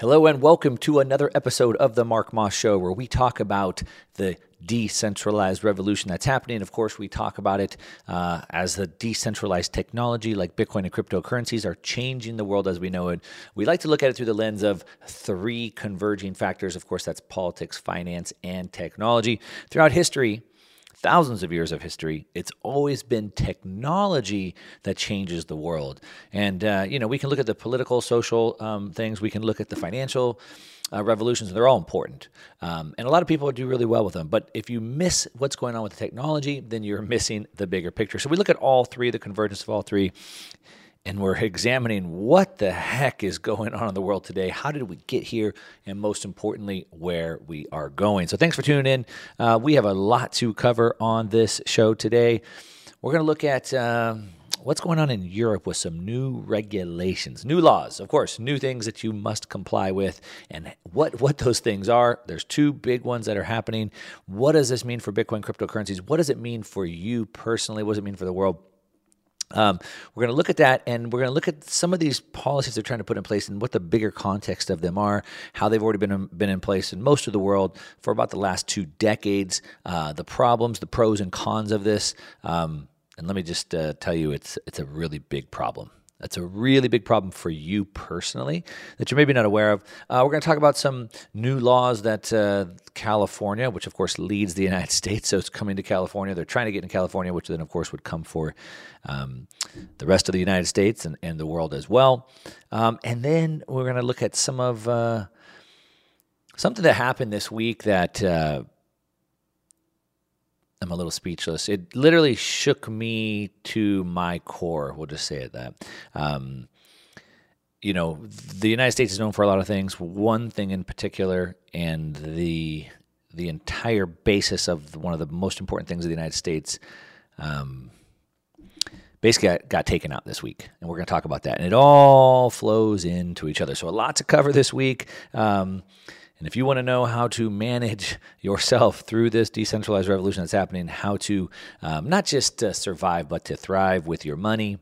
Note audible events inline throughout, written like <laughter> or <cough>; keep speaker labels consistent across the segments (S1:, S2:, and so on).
S1: Hello and welcome to another episode of the Mark Moss Show, where we talk about the decentralized revolution that's happening. Of course, we talk about it uh, as the decentralized technology like Bitcoin and cryptocurrencies are changing the world as we know it. We like to look at it through the lens of three converging factors. Of course, that's politics, finance, and technology. Throughout history, thousands of years of history, it's always been technology that changes the world. And, uh, you know, we can look at the political, social um, things, we can look at the financial uh, revolutions, and they're all important. Um, and a lot of people do really well with them. But if you miss what's going on with the technology, then you're missing the bigger picture. So we look at all three, the convergence of all three and we're examining what the heck is going on in the world today. How did we get here? And most importantly, where we are going. So, thanks for tuning in. Uh, we have a lot to cover on this show today. We're going to look at. Um, what's going on in Europe with some new regulations, new laws, of course, new things that you must comply with, and what what those things are. There's two big ones that are happening. What does this mean for Bitcoin cryptocurrencies? What does it mean for you personally? What does it mean for the world? Um, we're going to look at that and we're going to look at some of these policies they're trying to put in place and what the bigger context of them are, how they've already been, been in place in most of the world for about the last two decades, uh, the problems, the pros and cons of this. Um, and let me just uh, tell you, it's, it's a really big problem. That's a really big problem for you personally that you're maybe not aware of. Uh, we're going to talk about some new laws that uh, California, which of course leads the <laughs> United States, so it's coming to California. They're trying to get in California, which then of course would come for um, the rest of the United States and, and the world as well. Um, and then we're going to look at some of uh, something that happened this week that uh, I'm a little speechless. It literally shook me to my core. We'll just say it that. Um, you know, the United States is known for a lot of things. One thing in particular, and the the entire basis of one of the most important things of the United States, um, basically got, got, taken out this week, and we're going to talk about that. And it all flows into each other. So a lot to cover this week. Um, and if you want to know how to manage <laughs> yourself through this decentralized revolution that's happening, how to um, not just uh, survive, but to thrive with your money,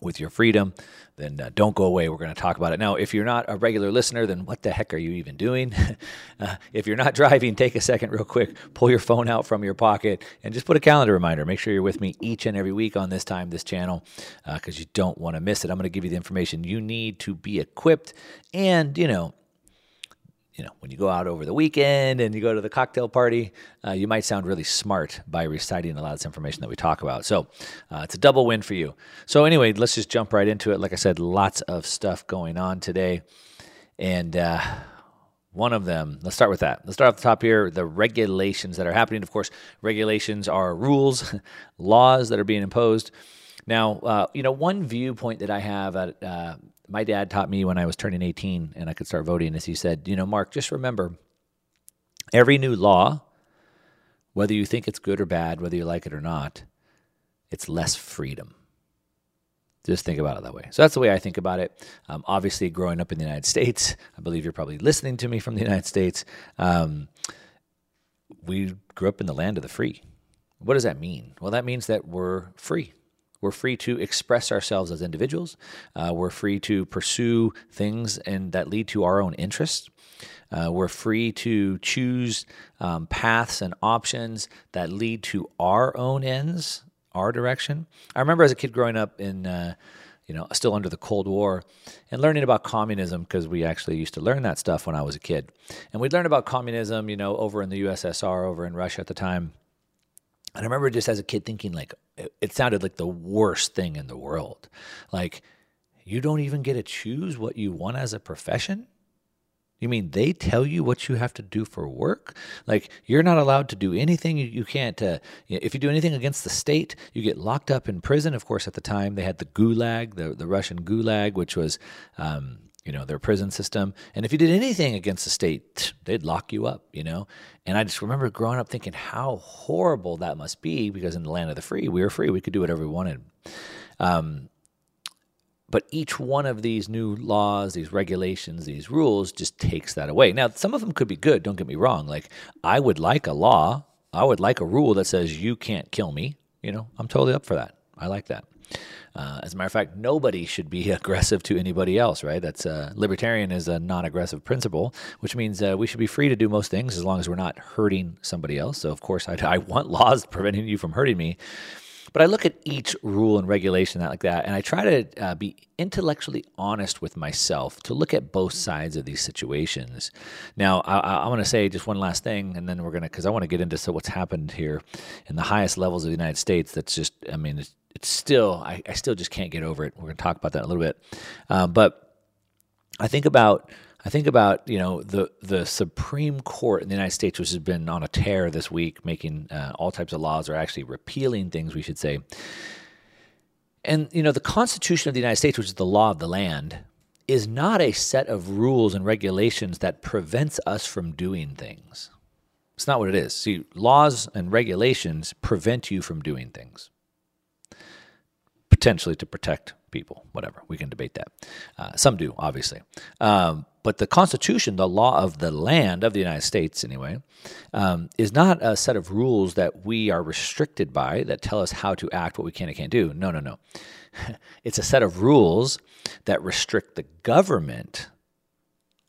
S1: with your freedom, then uh, don't go away. We're going to talk about it. Now, if you're not a regular listener, then what the heck are you even doing? <laughs> uh, if you're not <laughs> driving, take a second real quick, pull your phone out from your pocket, and just put a calendar reminder. Make sure you're with me each and every week on this time, this channel, because uh, you don't want to miss it. I'm going to give you the information you need to be equipped and, you know, you know, when you go out over the weekend and you go to the cocktail party, uh, you might sound really smart by reciting a lot of this information that we talk about. So uh, it's a double win for you. So, anyway, let's just jump right into it. Like I said, lots of stuff going on today. And uh, one of them, let's start with that. Let's start off the top here the regulations that are happening. Of course, regulations are rules, <laughs> laws that are being imposed. Now, uh, you know, one viewpoint that I have at uh, my dad taught me when I was turning 18 and I could start voting is he said, you know, Mark, just remember every new law, whether you think it's good or bad, whether you like it or not, it's less freedom. Just think about it that way. So that's the way I think about it. Um, obviously, growing up in the United States, I believe you're probably listening to me from the United States. Um, we grew up in the land of the free. What does that mean? Well, that means that we're free. We're free to express ourselves as individuals. Uh, we're free to pursue things and that lead to our own interests. Uh, we're free to choose um, paths and options that lead to our own ends, our direction. I remember as a kid growing up in, uh, you know, still under the Cold War and learning about communism because we actually used to learn that stuff when I was a kid. And we'd learn about communism, you know, over in the USSR, over in Russia at the time. And I remember just as a kid thinking, like, it, sounded like the worst thing in the world. Like, you don't even get to choose what you want as a profession? You mean they tell you what you have to do for work? Like you're not allowed to do anything. You, you can't. Uh, if you do anything against the state, you get locked up in prison. Of course, at the time they had the Gulag, the the Russian Gulag, which was um, you know, their prison system. And if you did anything against the state, <tsk> they'd lock you up, you know? And I just remember growing up thinking how horrible that must be because in the land of the free, we were free. We could do whatever we wanted. Um, but each one of these new laws, these regulations, these rules just takes that away. Now, some of them could be good, don't get me wrong. Like, I would like a law, I would like a rule that says you can't kill me. You know, I'm totally up for that. I like that. Uh, as a matter of fact, nobody should be <laughs> aggressive to anybody else, right? That's uh, libertarian is a non-aggressive principle, which means uh, we should be free to do most things as long as we're not hurting somebody else. So, of course, I, I want <laughs> laws preventing you from hurting me. But I look at each rule and regulation that like that, and I try to uh, be intellectually honest with myself to look at both sides of these situations. Now, I, I want to say just one last thing, and then we're gonna because I want to get into so what's happened here in the highest levels of the United States. That's just, I mean, it's, it's still, I, I, still just can't get over it. We're gonna talk about that a little bit, um, but I think about I think about you know the the Supreme Court in the United States, which has been on a tear this week, making uh, all types of laws or actually repealing things, we should say. And you know the Constitution of the United States, which is the law of the land, is not a set of rules and regulations that prevents us from doing things. It's not what it is. See, laws and regulations prevent you from doing things, potentially to protect people. Whatever, we can debate that. Uh, some do, obviously. Um, but the Constitution, the law of the land of the United States, anyway, um, is not a set of rules that we are restricted by that tell us how to act, what we can and can't do. No, no, no. <laughs> it's a set of rules that restrict the government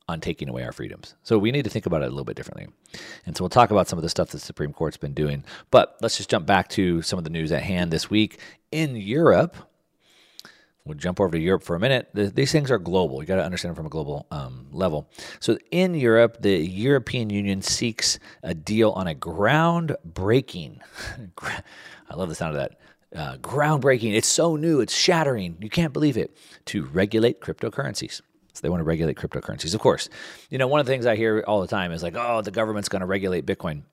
S1: on taking away our freedoms. So we need to think about it a little bit differently. And so we'll talk about some of the stuff the Supreme Court's been doing. But let's just jump back to some of the news at hand this week. In Europe, We'll jump over to Europe for a minute. These things are global. You got to understand them from a global um, level. So, in Europe, the European Union seeks a deal on a groundbreaking. <laughs> I love the sound of that. Uh, groundbreaking. It's so new. It's shattering. You can't believe it. To regulate cryptocurrencies. So they want to regulate cryptocurrencies. Of course, you know one of the things I hear all the time is like, "Oh, the government's going to regulate Bitcoin,"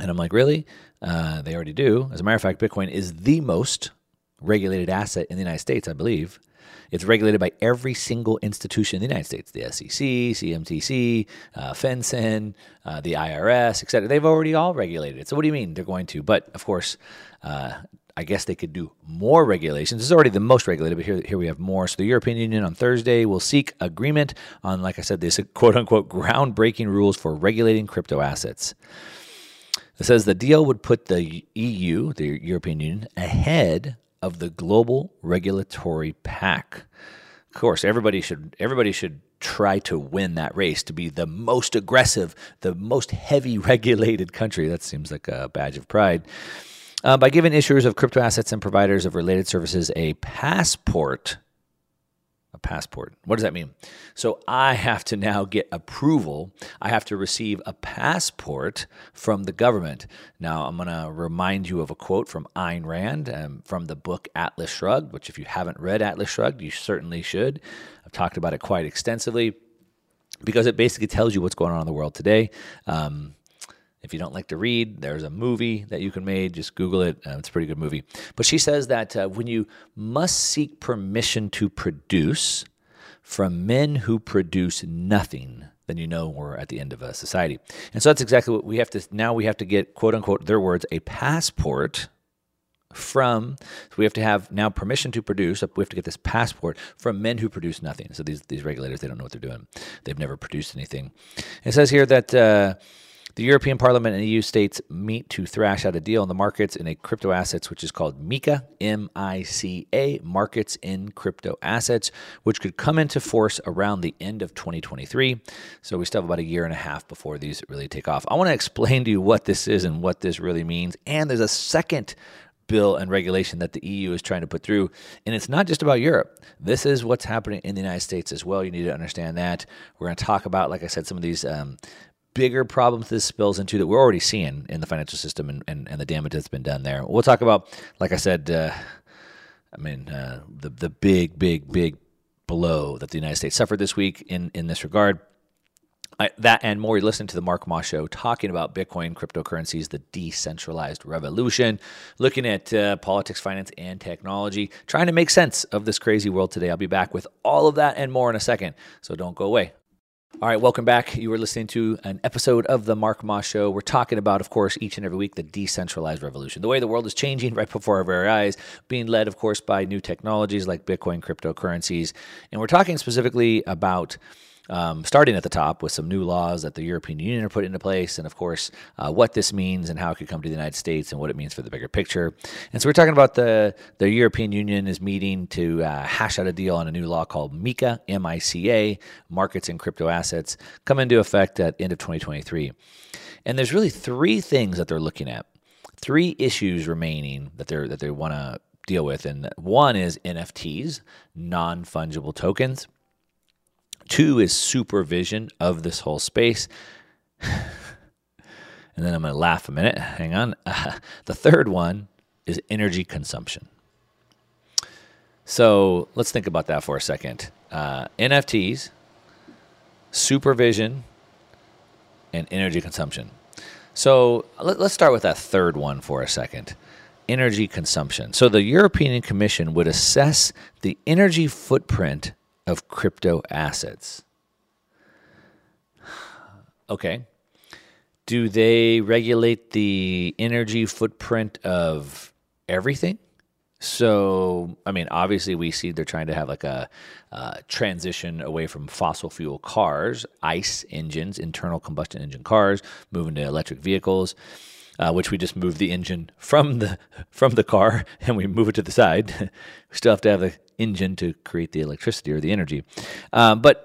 S1: and I'm like, "Really? Uh, they already do." As a matter of fact, Bitcoin is the most regulated asset in the United States, I believe. It's regulated by every single institution in the United States the SEC, CFTC, uh, FinCEN, uh, the IRS, et cetera. They've already all regulated it. So, what do you mean they're going to? But of course, uh, I guess they could do more regulations. This is already the most regulated, but here, here we have more. So the European Union on Thursday will seek agreement on, like I said, this <laughs> quote unquote groundbreaking rules for regulating crypto assets. It says the deal would put the EU, the European Union, ahead of the global regulatory pack. Of course, everybody should everybody should try to win that race to be the most aggressive, the most heavy <laughs> regulated country. That seems like a badge of pride. Uh, by giving issuers of crypto assets and providers of related services a passport a passport. What does that mean? So I have to now get approval. I have to receive a passport from the government. Now, I'm going to remind you of a quote from Ayn Rand um, from the book Atlas Shrugged, which, if you haven't read Atlas Shrugged, you certainly should. I've talked about it quite extensively because it basically tells you what's going on in the world today. Um, if you don't like to read, there's a movie that you can make. Just Google it. Uh, it's a pretty good movie. But she says that uh, when you must seek permission to produce from men who produce nothing, then you know we're at the end of a society. And so that's exactly what we have to now we have to get quote unquote their words a passport from so we have to have now permission to produce we have to get this passport from men who produce nothing so these these regulators they don't know what they're doing they've never produced anything it says here that uh, the European Parliament and EU states meet to thrash out a deal in the markets in a crypto assets, which is called MICA, M I C A, Markets in Crypto Assets, which could come into force around the end of 2023. So we still have about a year and a half before these really take off. I want to <laughs> explain to you what this is and what this really means. And there's a second bill and regulation that the EU is trying to put through. And it's not just about Europe. This is what's happening in the United States as well. You need to understand that. We're going to talk about, like I said, some of these um, bigger problems this spills into that we're already seeing in the financial system and, and, and the damage that's been done there. We'll talk about, like I said, uh, I mean, uh, the, the big, big, big blow that the United States suffered this week in, in this regard. I, that and more, you listen to the Mark Moss Show talking about Bitcoin, cryptocurrencies, the decentralized revolution, looking at uh, politics, finance, and technology, trying to make sense of this crazy world today. I'll be back with all of that and more in a second, so don't go away. All right, welcome back. You were listening to an episode of the Mark Moss Show. We're talking about, of course, each and every week, the decentralized revolution, the way the world is changing right before our very eyes, being led, of course, by new technologies like Bitcoin, cryptocurrencies. And we're talking specifically about um, starting at the top with some new laws that the European Union are put into place, and of course, uh, what this means and how it could come to the United States and what it means for the bigger picture. And so we're talking about the the European Union is meeting to uh, hash out a deal on a new law called MICA, M-I-C-A, Markets in Crypto Assets, come into effect at end of 2023. And there's really three things that they're looking at, three issues remaining that they're that they want to deal with, and one is NFTs, non fungible tokens. Two is supervision of this whole space. <laughs> and then I'm going to laugh a minute. Hang on. Uh, <laughs> the third one is energy consumption. So let's think about that for a second. Uh, NFTs, supervision, and energy consumption. So let, us start with that third one for a second energy consumption. So the European Commission would assess the energy footprint of crypto assets. Okay. Do they regulate the energy footprint of everything? So, I mean, obviously, we see they're trying to have like a uh, transition away from fossil fuel cars, ICE engines, internal combustion engine cars, moving to electric vehicles uh, which we just move the engine from the <laughs> from the car <laughs> and we move it to the side. <laughs> we still have to have the engine to create the electricity or the energy. Um, but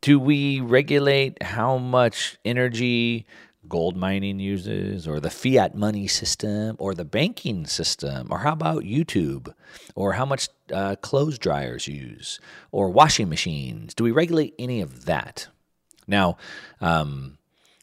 S1: do we regulate how much energy gold mining uses, or the fiat money system, or the banking system, or how about YouTube, or how much uh, clothes dryers use, or washing machines? Do we regulate any of that? Now, um,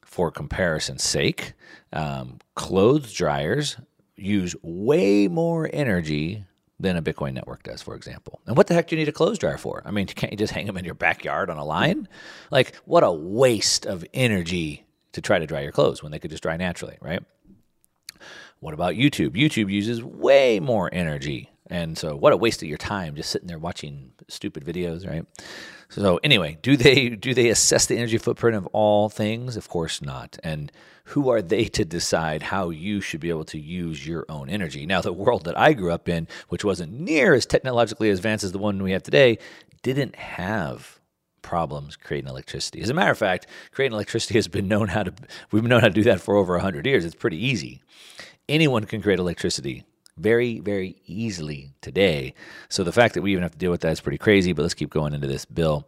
S1: for comparison's sake, um, clothes dryers use way more energy than a Bitcoin network does, for example. And what the heck do you need a clothes dryer for? I mean, <laughs> can't you just hang them in your backyard on a line? Like, what a waste of energy to try to dry your clothes when they could just dry naturally, right? What about YouTube? YouTube uses way more energy. And so, what a waste of your time just sitting there watching stupid videos, right? So anyway, do they do they assess the energy footprint of all things? Of course not. And who are they to decide how you should be able to use your own energy? Now, the world that I grew up in, which wasn't near as technologically advanced as the one we have today, didn't have problems creating electricity. As a matter of fact, creating electricity has been known how to we've known how to do that for over 100 years. It's pretty easy. Anyone can create electricity very, very easily today. So the fact that we even have to deal with that is pretty crazy, but let's keep going into this bill.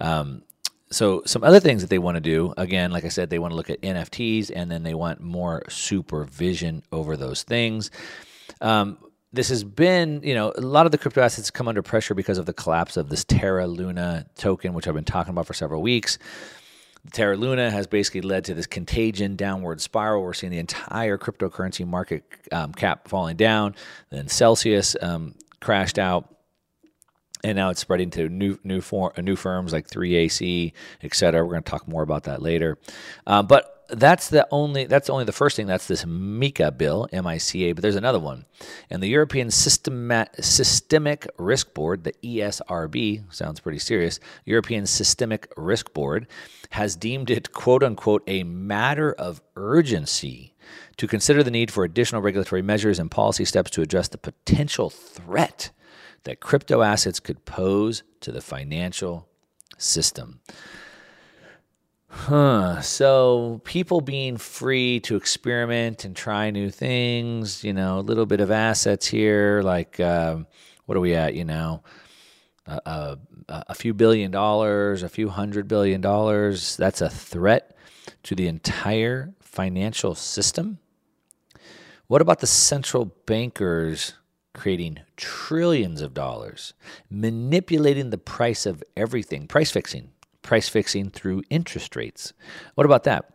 S1: Um, so some other things that they want to do again like i said they want to look at nfts and then they want more supervision over those things um, this has been, you know, a lot of the crypto assets come under pressure because of the collapse of this Terra Luna token, which I've been talking about for several weeks. Terra Luna has basically led to this contagion downward spiral. We're seeing the entire cryptocurrency market um, cap falling down. Then Celsius um, crashed out and now it's spreading to new new form, new firms like 3AC, et cetera. We're going to talk more about that later. Um, but that's the only that's only the first thing. That's this MiCA bill, M-I-C-A. But there's another one, and the European Systemic Risk Board, the ESRB, sounds pretty serious. European Systemic Risk Board has deemed it "quote unquote" a matter of urgency to consider the need for additional regulatory measures and policy steps to address the potential threat that crypto assets could pose to the financial system. Huh. So people being free to experiment and try new things, you know, a little bit of assets here, like uh, what are we at? You know, a, a, a few billion dollars, a few hundred billion dollars. That's a threat to the entire financial system. What about the central bankers creating trillions of dollars, manipulating the price of everything, price fixing? Price fixing through interest rates. What about that?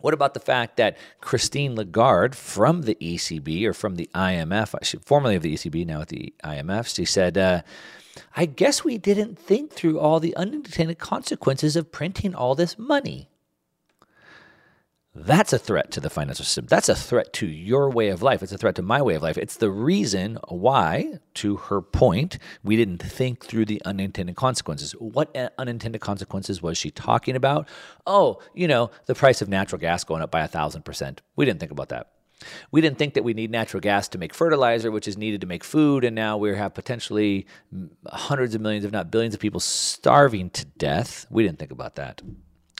S1: What about the fact that Christine Lagarde from the ECB or from the IMF, formerly of the ECB, now at the IMF, she said, uh, I guess we didn't think through all the unintended consequences of printing all this money. That's a threat to the financial system. That's a threat to your way of life. It's a threat to my way of life. It's the reason why, to her point, we didn't think through the unintended consequences. What uh, unintended consequences was she talking about? Oh, you know, the price of natural gas going up by a thousand percent. We didn't think about that. We didn't think that we need natural gas to make fertilizer, which is needed to make food, and now we have potentially hundreds of millions, if not billions, of people starving to death. We didn't think about that.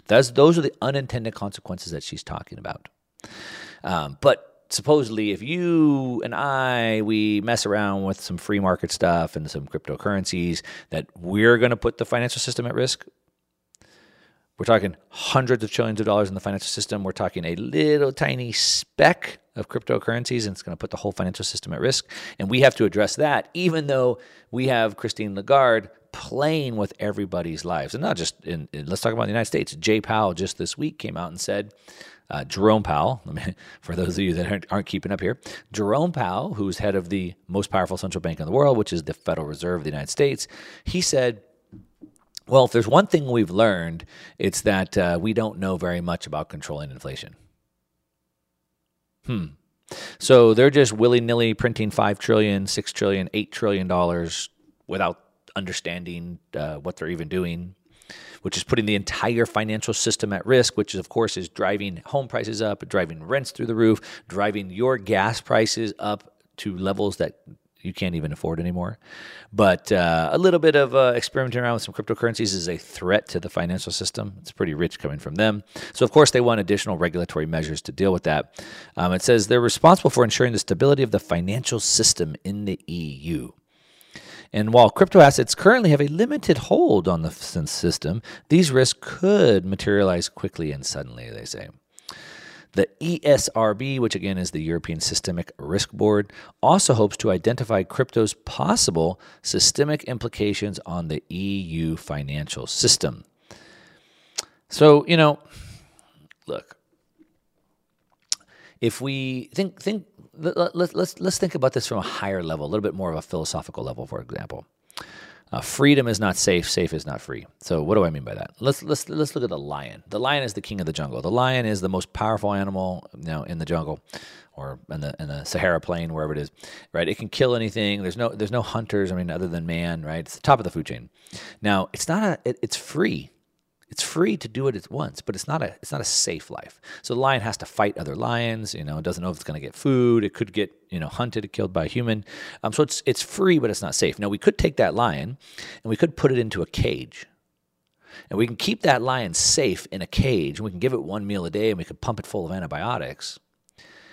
S1: Those, those are the unintended consequences that she's talking about. Um, but supposedly, if you and I, we mess around with some free market stuff and some cryptocurrencies, that we're going to put the financial system at risk. We're talking hundreds of trillions of dollars in the financial system. We're talking a little tiny speck of cryptocurrencies, and it's going to put the whole financial system at risk. And we have to address that, even though we have Christine Lagarde playing with everybody's lives. And not just in, in, let's talk about the United States. Jay Powell just this week came out and said, uh, Jerome Powell, <laughs> for those of you that aren't, aren't, keeping up here, Jerome Powell, who's head of the most powerful central bank in the world, which is the Federal Reserve of the United States, he said, well, if there's one thing we've learned, it's that uh, we don't know very much about controlling inflation. Hmm. So they're just willy nilly printing $5 trillion, $6 trillion, $8 trillion without understanding uh, what they're even doing, which is putting the entire financial system at risk, which of course is driving home prices up, driving rents through the roof, driving your gas prices up to levels that you can't even afford anymore. But uh, a little bit of uh, experimenting around with some cryptocurrencies is a threat to the financial system. It's pretty rich coming from them. So, of course, they want additional regulatory measures to deal with that. Um, it says they're responsible for ensuring the stability of the financial system in the EU. And while crypto assets currently have a limited hold on the system, these risks could materialize quickly and suddenly, they say. The ESRB, which again is the European Systemic Risk Board, also hopes to identify crypto's possible systemic implications on the EU financial system. So, you know, look, if we think think let's let's let's think about this from a higher level, a little bit more of a philosophical level, for example. Uh, freedom is not safe. Safe is not free. So what do I mean by that? Let's let's let's look at the lion. The lion is the king of the jungle. The lion is the most powerful animal you know, in the jungle, or in the in the Sahara plain, wherever it is. Right? It can kill anything. There's no there's no hunters. I mean, other than man. Right? It's the top of the food chain. Now it's not a it, it's free. It's free to do it at once, but it's not a it's not a safe life. So the lion has to fight other lions. You know, it doesn't know if it's going to get food. It could get you know hunted, killed by a human. Um, so it's it's free, but it's not safe. Now we could take that lion and we could put it into a cage, and we can keep that lion safe in a cage. And we can give it one meal a day, and we could pump it full of antibiotics,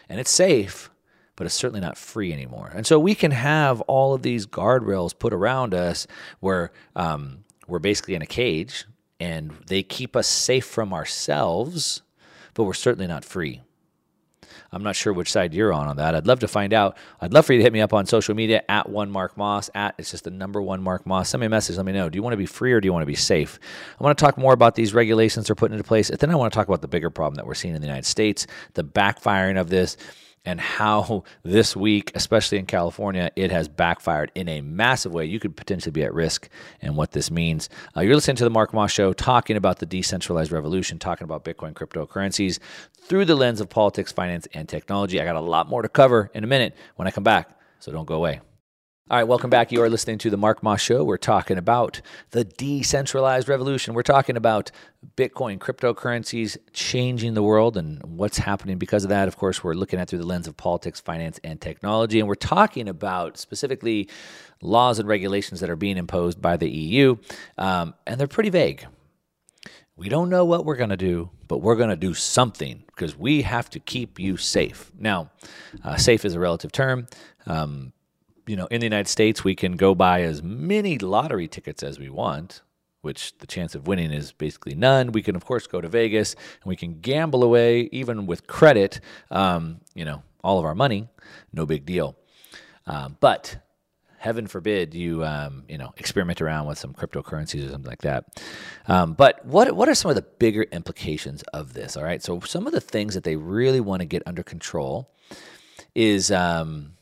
S1: and it's safe, but it's certainly not free anymore. And so we can have all of these guardrails put around us where um, we're basically in a cage and they keep us safe from ourselves, but we're certainly not free. I'm not sure which side you're on on that. I'd love to find out. I'd love for you to hit me up on social media at one Mark Moss. At it's just the number one Mark Moss. Send me a message. Let me know. Do you want to be free or do you want to be safe? I want to talk more about these regulations they're putting into place. And then I want to talk about the bigger problem that we're seeing in the United States, the backfiring of this and how this week, especially in California, it has backfired in a massive way. You could potentially be at risk and what this means. Uh, you're listening to the Mark Moss Show, talking about the decentralized revolution, talking about Bitcoin cryptocurrencies through the lens of politics, finance, and technology. I got a lot more to cover in a minute when I come back, so don't go away. All right, welcome back. You are listening to the Mark Moss Show. We're talking about the decentralized revolution. We're talking about Bitcoin, cryptocurrencies changing the world and what's happening because of that. Of course, we're looking at through the lens of politics, finance, and technology. And we're talking about specifically laws and regulations that are being imposed by the EU. Um, and they're pretty vague. We don't know what we're going to do, but we're going to do something because we have to keep you safe. Now, uh, safe is a relative term. Um, you know, in the United States, we can go buy as many lottery tickets as we want, which the chance of winning is basically none. We can, of course, go to Vegas and we can gamble away, even with credit, um, you know, all of our money. No big deal. Um, but heaven forbid you, um, you know, experiment around with some cryptocurrencies or something like that. Um, but what what are some of the bigger implications of this? All right, so some of the things that they really want to get under control is, um,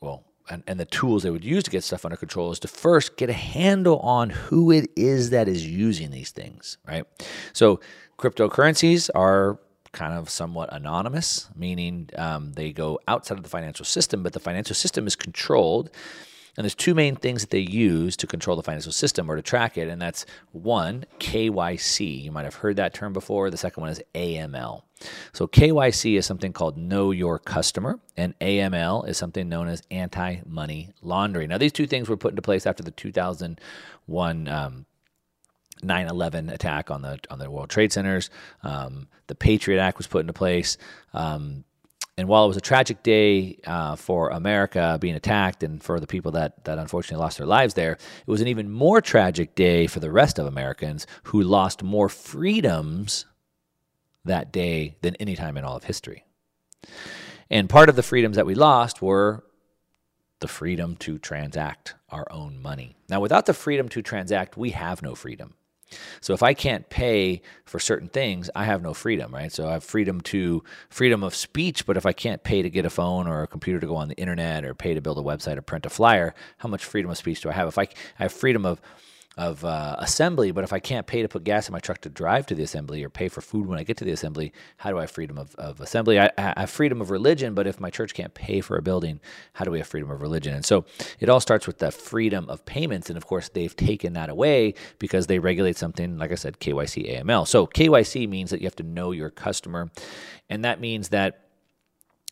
S1: well, and, and the tools they would use to get stuff under control is to first get a handle on who it is that is using these things, right? So cryptocurrencies are kind of somewhat anonymous, meaning um, they go outside of the financial system, but the financial system is controlled and there's two main things that they use to control the financial system or to track it, and that's one, KYC. You might have heard that term before. The second one is AML. So KYC is something called Know Your Customer, and AML is something known as anti money laundering. Now, these two things were put into place after the 2001 um, 9/11 attack on the on the World Trade Centers. Um, the Patriot Act was put into place. Um, and while it was a tragic day uh, for America being attacked and for the people that, that unfortunately lost their lives there, it was an even more tragic day for the rest of Americans who lost more freedoms that day than any time in all of history. And part of the freedoms that we lost were the freedom to transact our own money. Now, without the freedom to transact, we have no freedom. So if I can't pay for certain things, I have no freedom, right? So I have freedom to freedom of speech, but if I can't pay to get a phone or a computer to go on the internet or pay to build a website or print a flyer, how much freedom of speech do I have? If I, I have freedom of of uh, assembly, but if I can't pay to put gas in my truck to drive to the assembly or pay for food when I get to the assembly, how do I have freedom of, of assembly? I, I, have freedom of religion, but if my church can't pay for a building, how do we have freedom of religion? And so it all starts with the freedom of payments. And of course, they've taken that away because they regulate something, like I said, KYC AML. So KYC means that you have to know your customer. And that means that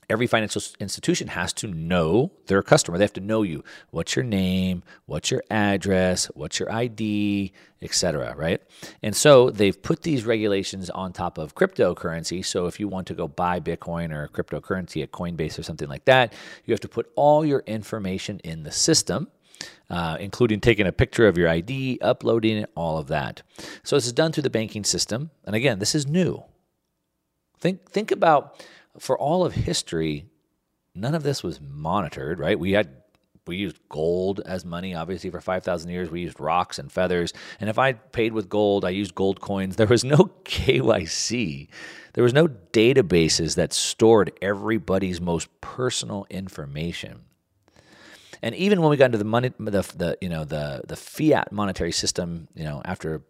S1: every financial institution has to know their customer. They have to know you. What's your name? What's your address? What's your ID, etc. Right? And so they've put these regulations on top of cryptocurrency. So if you want to go buy Bitcoin or cryptocurrency at Coinbase or something like that, you have to put all your information in the system. Uh, including taking a picture of your ID, uploading it, all of that. So this is done through the banking system. And again, this is new. Think think about for all of history, none of this was monitored, right? We had we used gold as money obviously for 5000 years. We used rocks and feathers. And if i paid with gold i used gold coins. There was no <laughs> kyc there was no databases that stored everybody's most personal information. And even when we got into the money the, the you know the the fiat monetary system you know after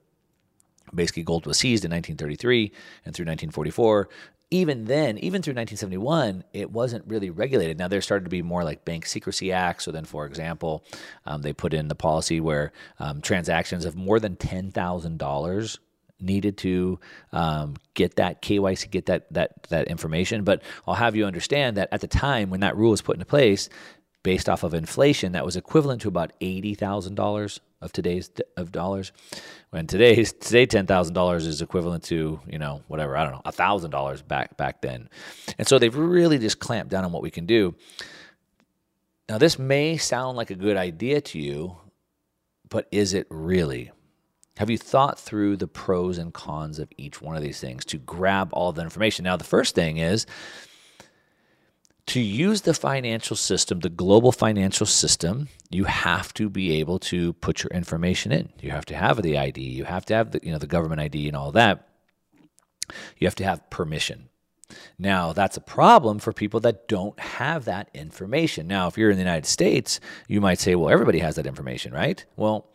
S1: basically gold was seized in 1933 and through 1944 even then, even through 1971, it wasn't really regulated. Now, there started to be more like Bank Secrecy Acts. So then, for example, um, they put in the policy where um, transactions of more than $10,000 needed to um, get that KYC, get that, that, that information. But I'll have you understand that at the time when that rule was put into place, based off of inflation, that was equivalent to about $80,000 of today's of dollars. When today's today ten thousand dollars is equivalent to you know whatever I don't know thousand dollars back back then, and so they've really just clamped down on what we can do. Now this may sound like a good idea to you, but is it really? Have you thought through the pros and cons of each one of these things to grab all the information? Now the first thing is to use the financial system, the global financial system, you have to be able to put your information in. You have to have the ID. You have to have the you know the government ID and all that. You have to have permission. Now, that's a problem for people that don't have that information. Now, if you're in the United States, you might say, well, everybody has that information, right? Well,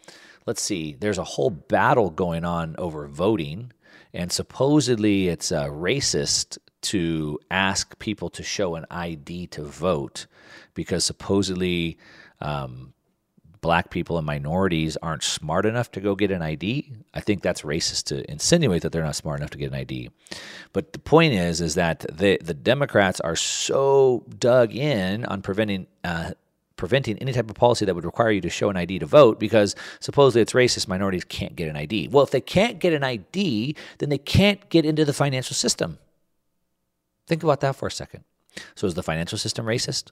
S1: let's see. There's a whole battle going on over voting, and supposedly it's uh, racist to ask people to show an ID to vote because supposedly um, black people and minorities aren't smart enough to go get an ID. I think that's racist to insinuate that they're not smart enough to get an ID. But the point is, is that the the Democrats are so dug in on preventing. Uh, preventing any type of policy that would require you to show an ID to vote because supposedly it's racist minorities can't get an ID. Well, if they can't get an ID, then they can't get into the financial system. Think about that for a second. So is the financial system racist?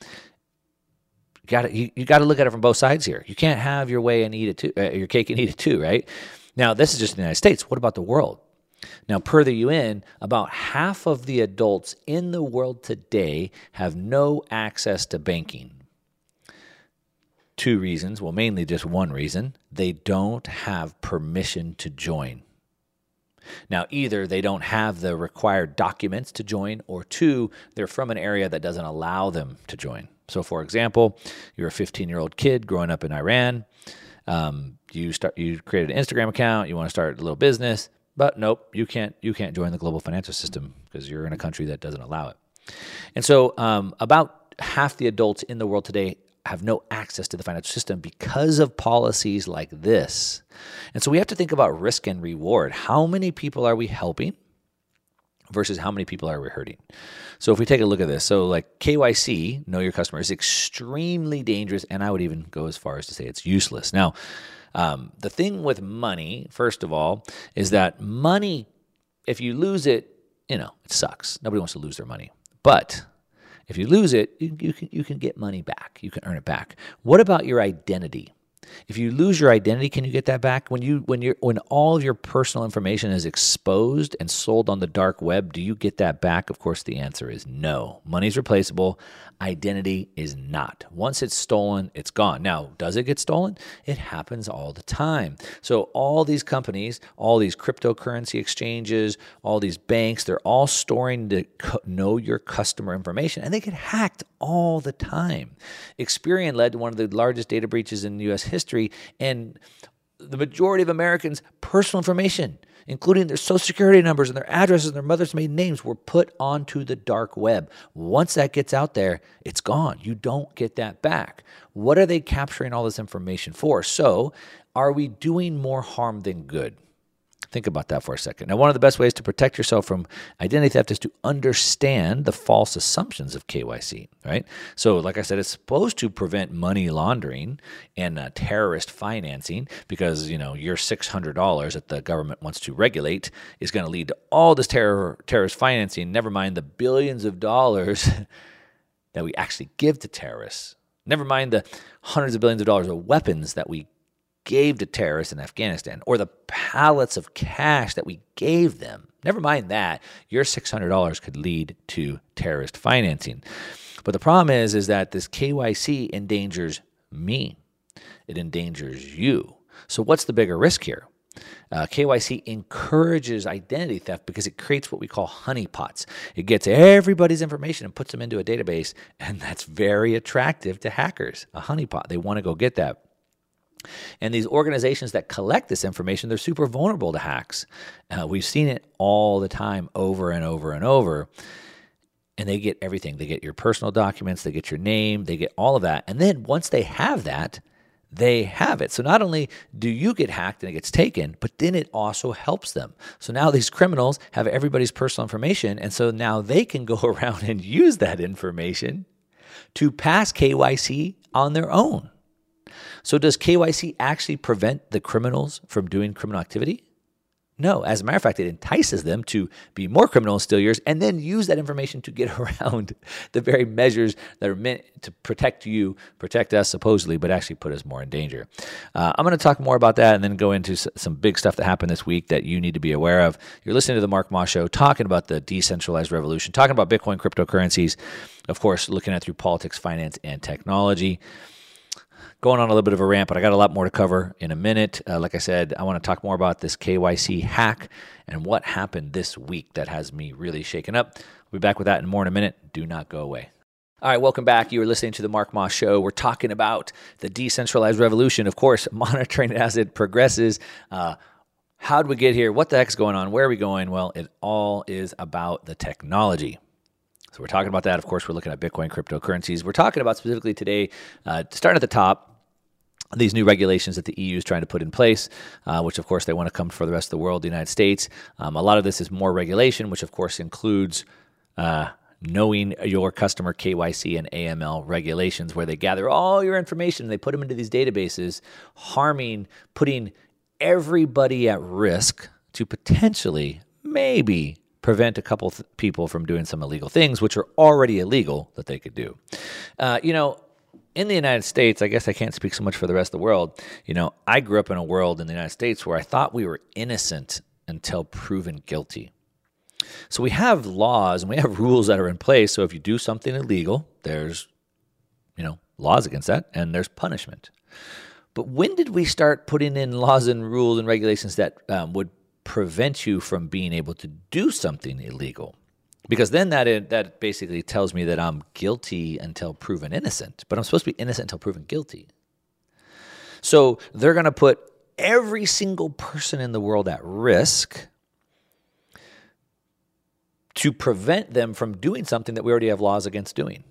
S1: You Got you, you got to look at it from both sides here. You can't have your way and eat it too, uh, your cake and eat it too, right? Now, this is just the United States. What about the world? Now, per the UN, about half of the adults in the world today have no access to banking. Two reasons, well, mainly just one reason they don't have permission to join. Now, either they don't have the required documents to join, or two, they're from an area that doesn't allow them to join. So, for example, you're a 15 year old kid growing up in Iran. Um, you start, you created an Instagram account. You want to start a little business, but nope, you can't. You can't join the global financial system because you're in a country that doesn't allow it. And so, um, about half the adults in the world today have no access to the financial system because of policies like this. And so we have to think about risk and reward. How many people are we helping versus how many people are we hurting? So if we take a look at this, so like KYC, know your customer, is extremely dangerous, and I would even go as far as to say it's useless. Now, um, the thing with money, first of all, is that money, if you lose it, you know, it sucks. Nobody wants to lose their money. But if you lose it, you, you, can, you can get money back. You can earn it back. What about your identity? If you lose your identity, can you get that back? When you when you when all of your personal information is exposed and sold on the dark web, do you get that back? Of course, the answer is no. Money's replaceable. Identity is not. Once it's stolen, it's gone. Now, does it get stolen? It happens all the time. So, all these companies, all these cryptocurrency exchanges, all these banks, they're all storing to know your customer information and they get hacked all the time. Experian led to one of the largest data breaches in US history and the majority of Americans' personal information including their social security numbers and their addresses and their mother's maiden names, were put onto the dark web. Once that gets out there, it's gone. You don't get that back. What are they capturing all this information for? So, are we doing more harm than good? Think about that for a second. Now, one of the best ways to protect yourself from identity theft is to understand the false assumptions of KYC, right? So, like I said, it's supposed to prevent money laundering and uh, terrorist financing because, you know, your $600 that the government wants to regulate is going to lead to all this terror, terrorist financing, never mind the billions of dollars <laughs> that we actually give to terrorists. Never mind the hundreds of billions of dollars of weapons that we gave to terrorists in Afghanistan or the pallets of cash that we gave them. Never mind that, your $600 could lead to terrorist financing. But the problem is is that this KYC endangers me. It endangers you. So what's the bigger risk here? Uh, KYC encourages identity theft because it creates what we call honeypots. It gets everybody's information and puts them into a database, and that's very attractive to hackers. A honeypot. They want to go get that. And these organizations that collect this information, they're super vulnerable to hacks. Uh, we've seen it all the time, over and over and over. And they get everything. They get your personal documents, they get your name, they get all of that. And then once they have that, they have it. So not only do you get hacked and it gets taken, but then it also helps them. So now these criminals have everybody's personal information. And so now they can go <laughs> around and use that information to pass KYC on their own. So, does KYC actually prevent the criminals from doing criminal activity? No, as a matter of fact, it entices them to be more criminal and steal yours and then use that information to get <laughs> around the very measures that are meant to protect you, protect us supposedly, but actually put us more in danger. Uh, I'm going to talk more about that and then go into some big stuff that happened this week that you need to be aware of. You're listening to the Mark Moss Show, talking about the decentralized revolution, talking about Bitcoin cryptocurrencies, of course, looking at through politics, finance, and technology going on a little bit of a rant, but I got a lot more to cover in a minute. Uh, like I said, I want to talk more about this KYC hack and what happened this week that has me really shaken up. We'll be back with that in more in a minute. Do not go away. All right, welcome back. You are listening to the Mark Moss Show. We're talking about the decentralized revolution, of course, <laughs> monitoring it as it progresses. Uh, how did we get here? What the heck's going on? Where are we going? Well, it all is about the technology. So we're talking about that. Of course, we're looking at Bitcoin cryptocurrencies. We're talking about specifically today, uh, starting at the top, these new regulations that the EU is trying to put in place, uh, which of course they want to come for the rest of the world, the United States. Um, a lot of this is more regulation, which of course includes uh, knowing your customer KYC and AML regulations, where they gather all your information and they put them into these databases, harming, putting everybody at risk to potentially, maybe prevent a couple th- people from doing some illegal things, which are already illegal that they could do. Uh, you know, in the United States, I guess I can't speak so much for the rest of the world. You know, I grew up in a world in the United States where I thought we were innocent until proven guilty. So we have laws and we have <laughs> rules that are in place. So if you do something illegal, there's, you know, laws against that and there's punishment. But when did we start putting in laws and rules and regulations that um, would prevent you from being able to do something illegal? because then that that basically tells me that I'm guilty until proven innocent, but I'm supposed to be innocent until proven guilty. So they're going to put every single person in the world at risk to prevent them from doing something that we already have laws against doing.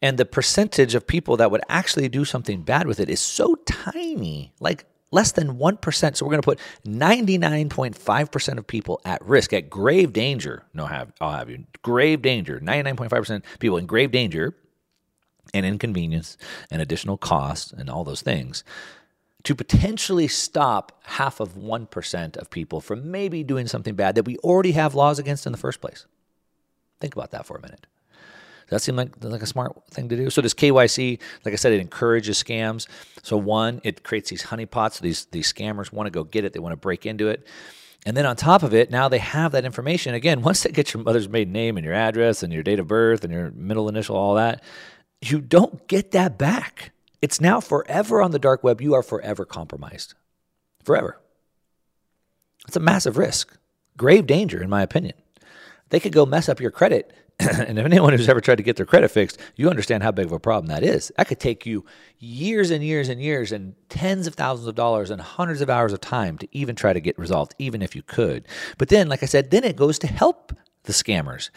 S1: And the percentage of people that would actually do something bad with it is so tiny, like less than 1%. So we're going to put 99.5% of people at risk, at grave danger. No, have, I'll have you. Grave danger. 99.5% people in grave danger and inconvenience and additional costs and all those things to potentially stop half of 1% of people from maybe doing something bad that we already have laws against in the first place. Think about that for a minute. That seem like, like a smart thing to do? So does KYC, like I said, it encourages scams. So one, it creates these honeypots. These these scammers want to go get it. They want to break into it. And then on top of it, now they have that information. Again, once they get your mother's maiden name and your address and your date of birth and your middle initial, all that, you don't get that back. It's now forever on the dark web. You are forever compromised. Forever. It's a massive risk. Grave danger, in my opinion. They could go mess up your credit <clears throat> and if anyone who's ever tried to get their credit fixed, you understand how big of a problem that is. That could take you years and years and years and tens of thousands of dollars and hundreds of hours of time to even try to get resolved, even if you could. But then, like I said, then it goes to help the scammers.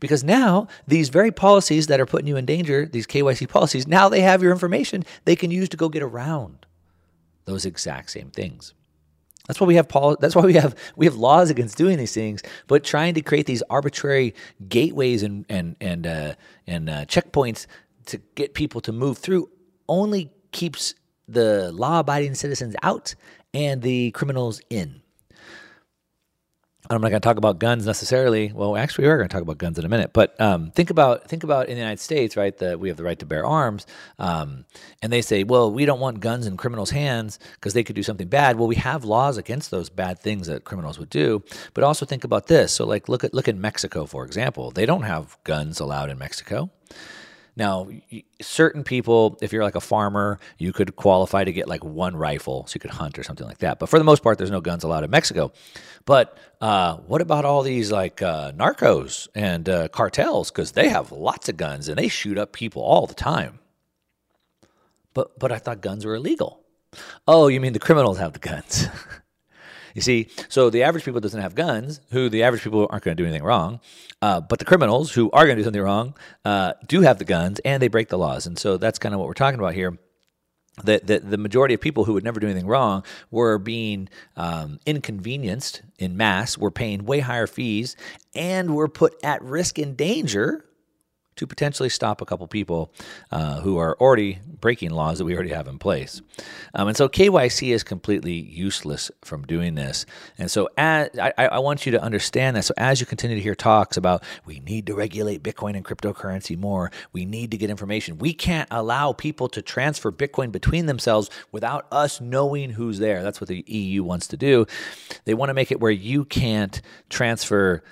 S1: Because now these very policies that are putting you in danger, these KYC policies, now they have your information they can use to go get around those exact same things. That's why we have that's why we have we have laws against doing these things, but trying to create these arbitrary gateways and and and uh, and uh, checkpoints to get people to move through only keeps the law-abiding citizens out and the criminals in. I'm not going to talk about guns necessarily. Well, actually, we are going to talk about guns in a minute. But um, think about think about in the United States, right? That we have the right to bear arms, um, and they say, well, we don't want guns in criminals' hands because they could do something bad. Well, we have laws against those bad things that criminals would do. But also think about this. So, like, look at look at Mexico, for example. They don't have guns allowed in Mexico. Now, certain people, if you're like a farmer, you could qualify to get like one rifle so you could hunt or something like that. But for the most part, there's no guns allowed in Mexico. But uh, what about all these like uh, narcos and uh, cartels? Because they have lots of guns and they shoot up people all the time. But but I thought guns were illegal. Oh, you mean the criminals have the guns? <laughs> You see, so the average people doesn't have guns, who the average people aren't going to do anything wrong, uh, but the criminals who are going to do something wrong uh, do have the guns and they break the laws. And so that's kind of what we're talking about here. The, the, the, majority of people who would never do anything wrong were being um, inconvenienced in mass, were paying way higher fees, and were put at risk and danger to potentially stop a couple people uh, who are already breaking laws that we already have in place. Um, and so KYC is completely useless from doing this. And so as, I, I want you to understand that. So as you continue to hear talks about we need to regulate Bitcoin and cryptocurrency more, we need to get information. We can't allow people to transfer Bitcoin between themselves without us knowing who's there. That's what the EU wants to do. They want to make it where you can't transfer.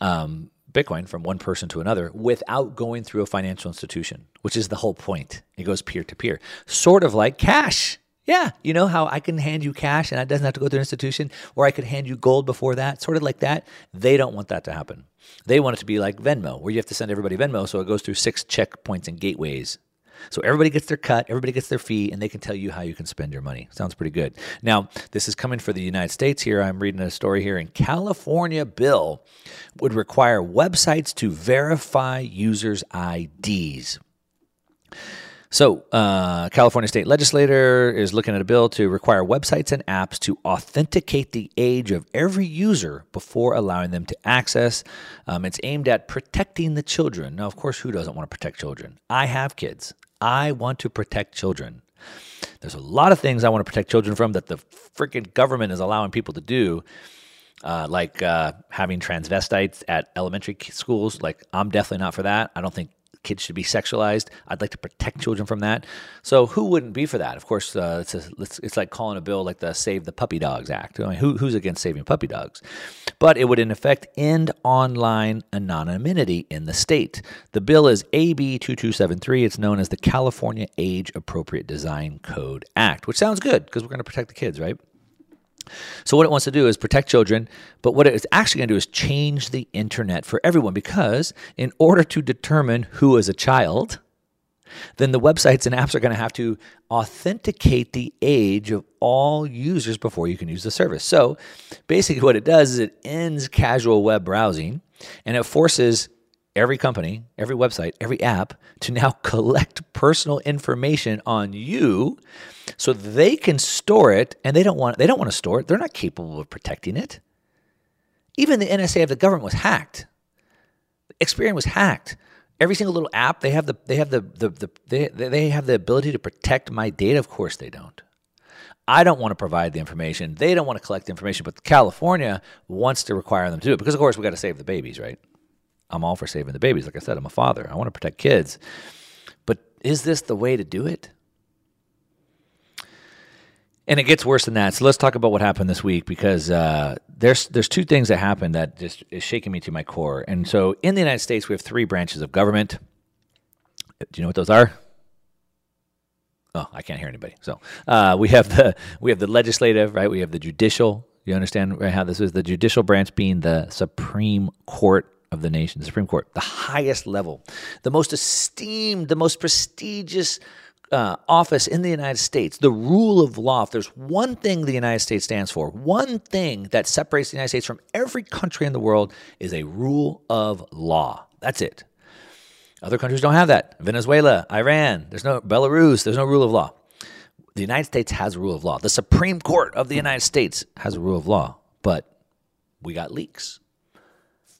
S1: Um, Bitcoin from one person to another without going through a financial institution, which is the whole point. It goes peer to peer, sort of like cash. Yeah, you know how I can hand you cash and it doesn't have to go through an institution, or I could hand you gold before that, sort of like that. They don't want that to happen. They want it to be like Venmo, where you have to send everybody Venmo, so it goes through six checkpoints and gateways so everybody gets their cut, everybody gets their fee, and they can tell you how you can spend your money. Sounds pretty good. Now, this is coming for the United States here. I'm reading a story here in California bill would require websites to verify users' IDs. So, uh, California state legislator is looking at a bill to require websites and apps to authenticate the age of every user before allowing them to access. Um, it's aimed at protecting the children. Now, of course, who doesn't want to protect children? I have kids. I want to protect children. There's a lot of things I want to protect children from that the freaking government is allowing people to do. Uh, like uh, having transvestites at elementary schools. Like, I'm definitely not for that. I don't think kids should be sexualized. I'd like to protect children from that. So who wouldn't be for that? Of course, uh, it's, a, it's, it's, like calling a bill like the Save the Puppy Dogs Act. I mean, who, who's against saving puppy dogs? But it would, in effect, end online anonymity in the state. The bill is AB 2273. It's known as the California Age Appropriate Design Code Act, which sounds good because we're going to protect the kids, right? So, what it wants to do is protect children, but what it's actually going to do is change the internet for everyone because, in order to determine who is a child, then the websites and apps are going to have to authenticate the age of all users before you can use the service. So, basically, what it does is it ends casual web browsing and it forces every company, every website, every app to now <laughs> collect personal information on you so they can store it and they don't want they don't want to store it. They're not capable of protecting it. Even the NSA of the government was hacked. Experian was hacked. Every single little app they have the they have the, the, the they, they have the ability to protect my data. Of course they don't. I don't want to provide the information. They don't want to collect the information, but California wants to require them to do it because, of course, we got to save the babies, right? I'm all for saving the babies. Like I said, I'm a father. I want to protect kids. But is this the way to do it? And it gets worse than that. So let's talk about what happened this week because uh, there's there's two things that happened that just is shaking me to my core. And so in the United States, we have three branches of government. Do you know what those are? Oh, I can't hear anybody. So uh, we have the we have the legislative, right? We have the judicial. You understand how this is? The judicial branch being the Supreme Court of the nation, the Supreme Court, the highest level, the most esteemed, the most prestigious uh, office in the United States, the rule of law. If there's one thing the United States stands for, one thing that separates the United States from every country in the world is a rule of law. That's it. Other countries don't have that. Venezuela, Iran, there's no Belarus, there's no rule of law. The United States has a rule of law. The Supreme Court of the United States has a rule of law, but we got leaks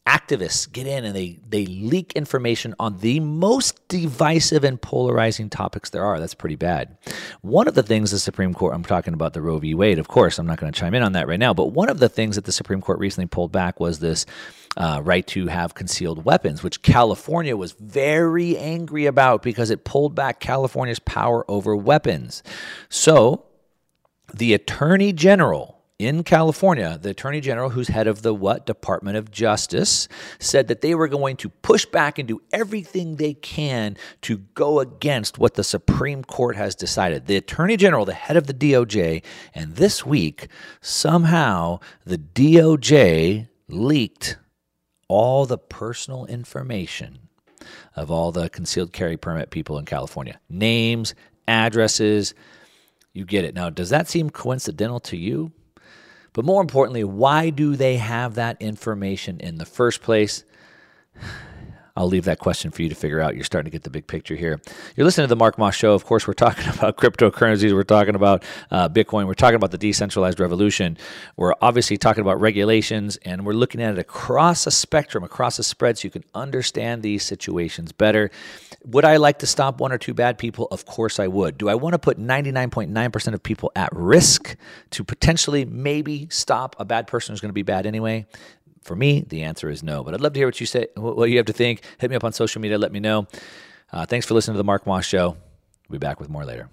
S1: activists get in and they they leak information on the most divisive and polarizing topics there are. That's pretty bad. One of the things the Supreme Court, I'm talking about the Roe v. Wade, of course, I'm not going to chime in on that right now, but one of the things that the Supreme Court recently pulled back was this uh, right to have concealed weapons, which California was very angry about because it pulled back California's power over weapons. So the Attorney General in California, the attorney general, who's head of the what Department of Justice, said that they were going to push back and do everything they can to go against what the Supreme Court has decided. The attorney general, the head of the DOJ, and this week, somehow the DOJ leaked all the personal information of all the concealed carry permit people in California names, addresses. You get it. Now, does that seem coincidental to you? But more importantly, why do they have that information in the first place? I'll leave that question for you to figure out. You're starting to get the big picture here. You're listening to the Mark Moss Show. Of course, we're <laughs> talking about cryptocurrencies. We're talking about uh, Bitcoin. We're talking about the decentralized revolution. We're obviously talking about regulations, and we're looking at it across a spectrum, across a spread, so you can understand these situations better. Would I like to stop one or two bad people? Of course I would. Do I want to put 99.9% of people at risk to potentially maybe stop a bad person who's going to be bad anyway? For me, the answer is no. But I'd love to hear what you say, what you have to think. Hit me up on social media. Let me know. Uh, thanks for listening to the Mark Moss Show. We'll be back with more later.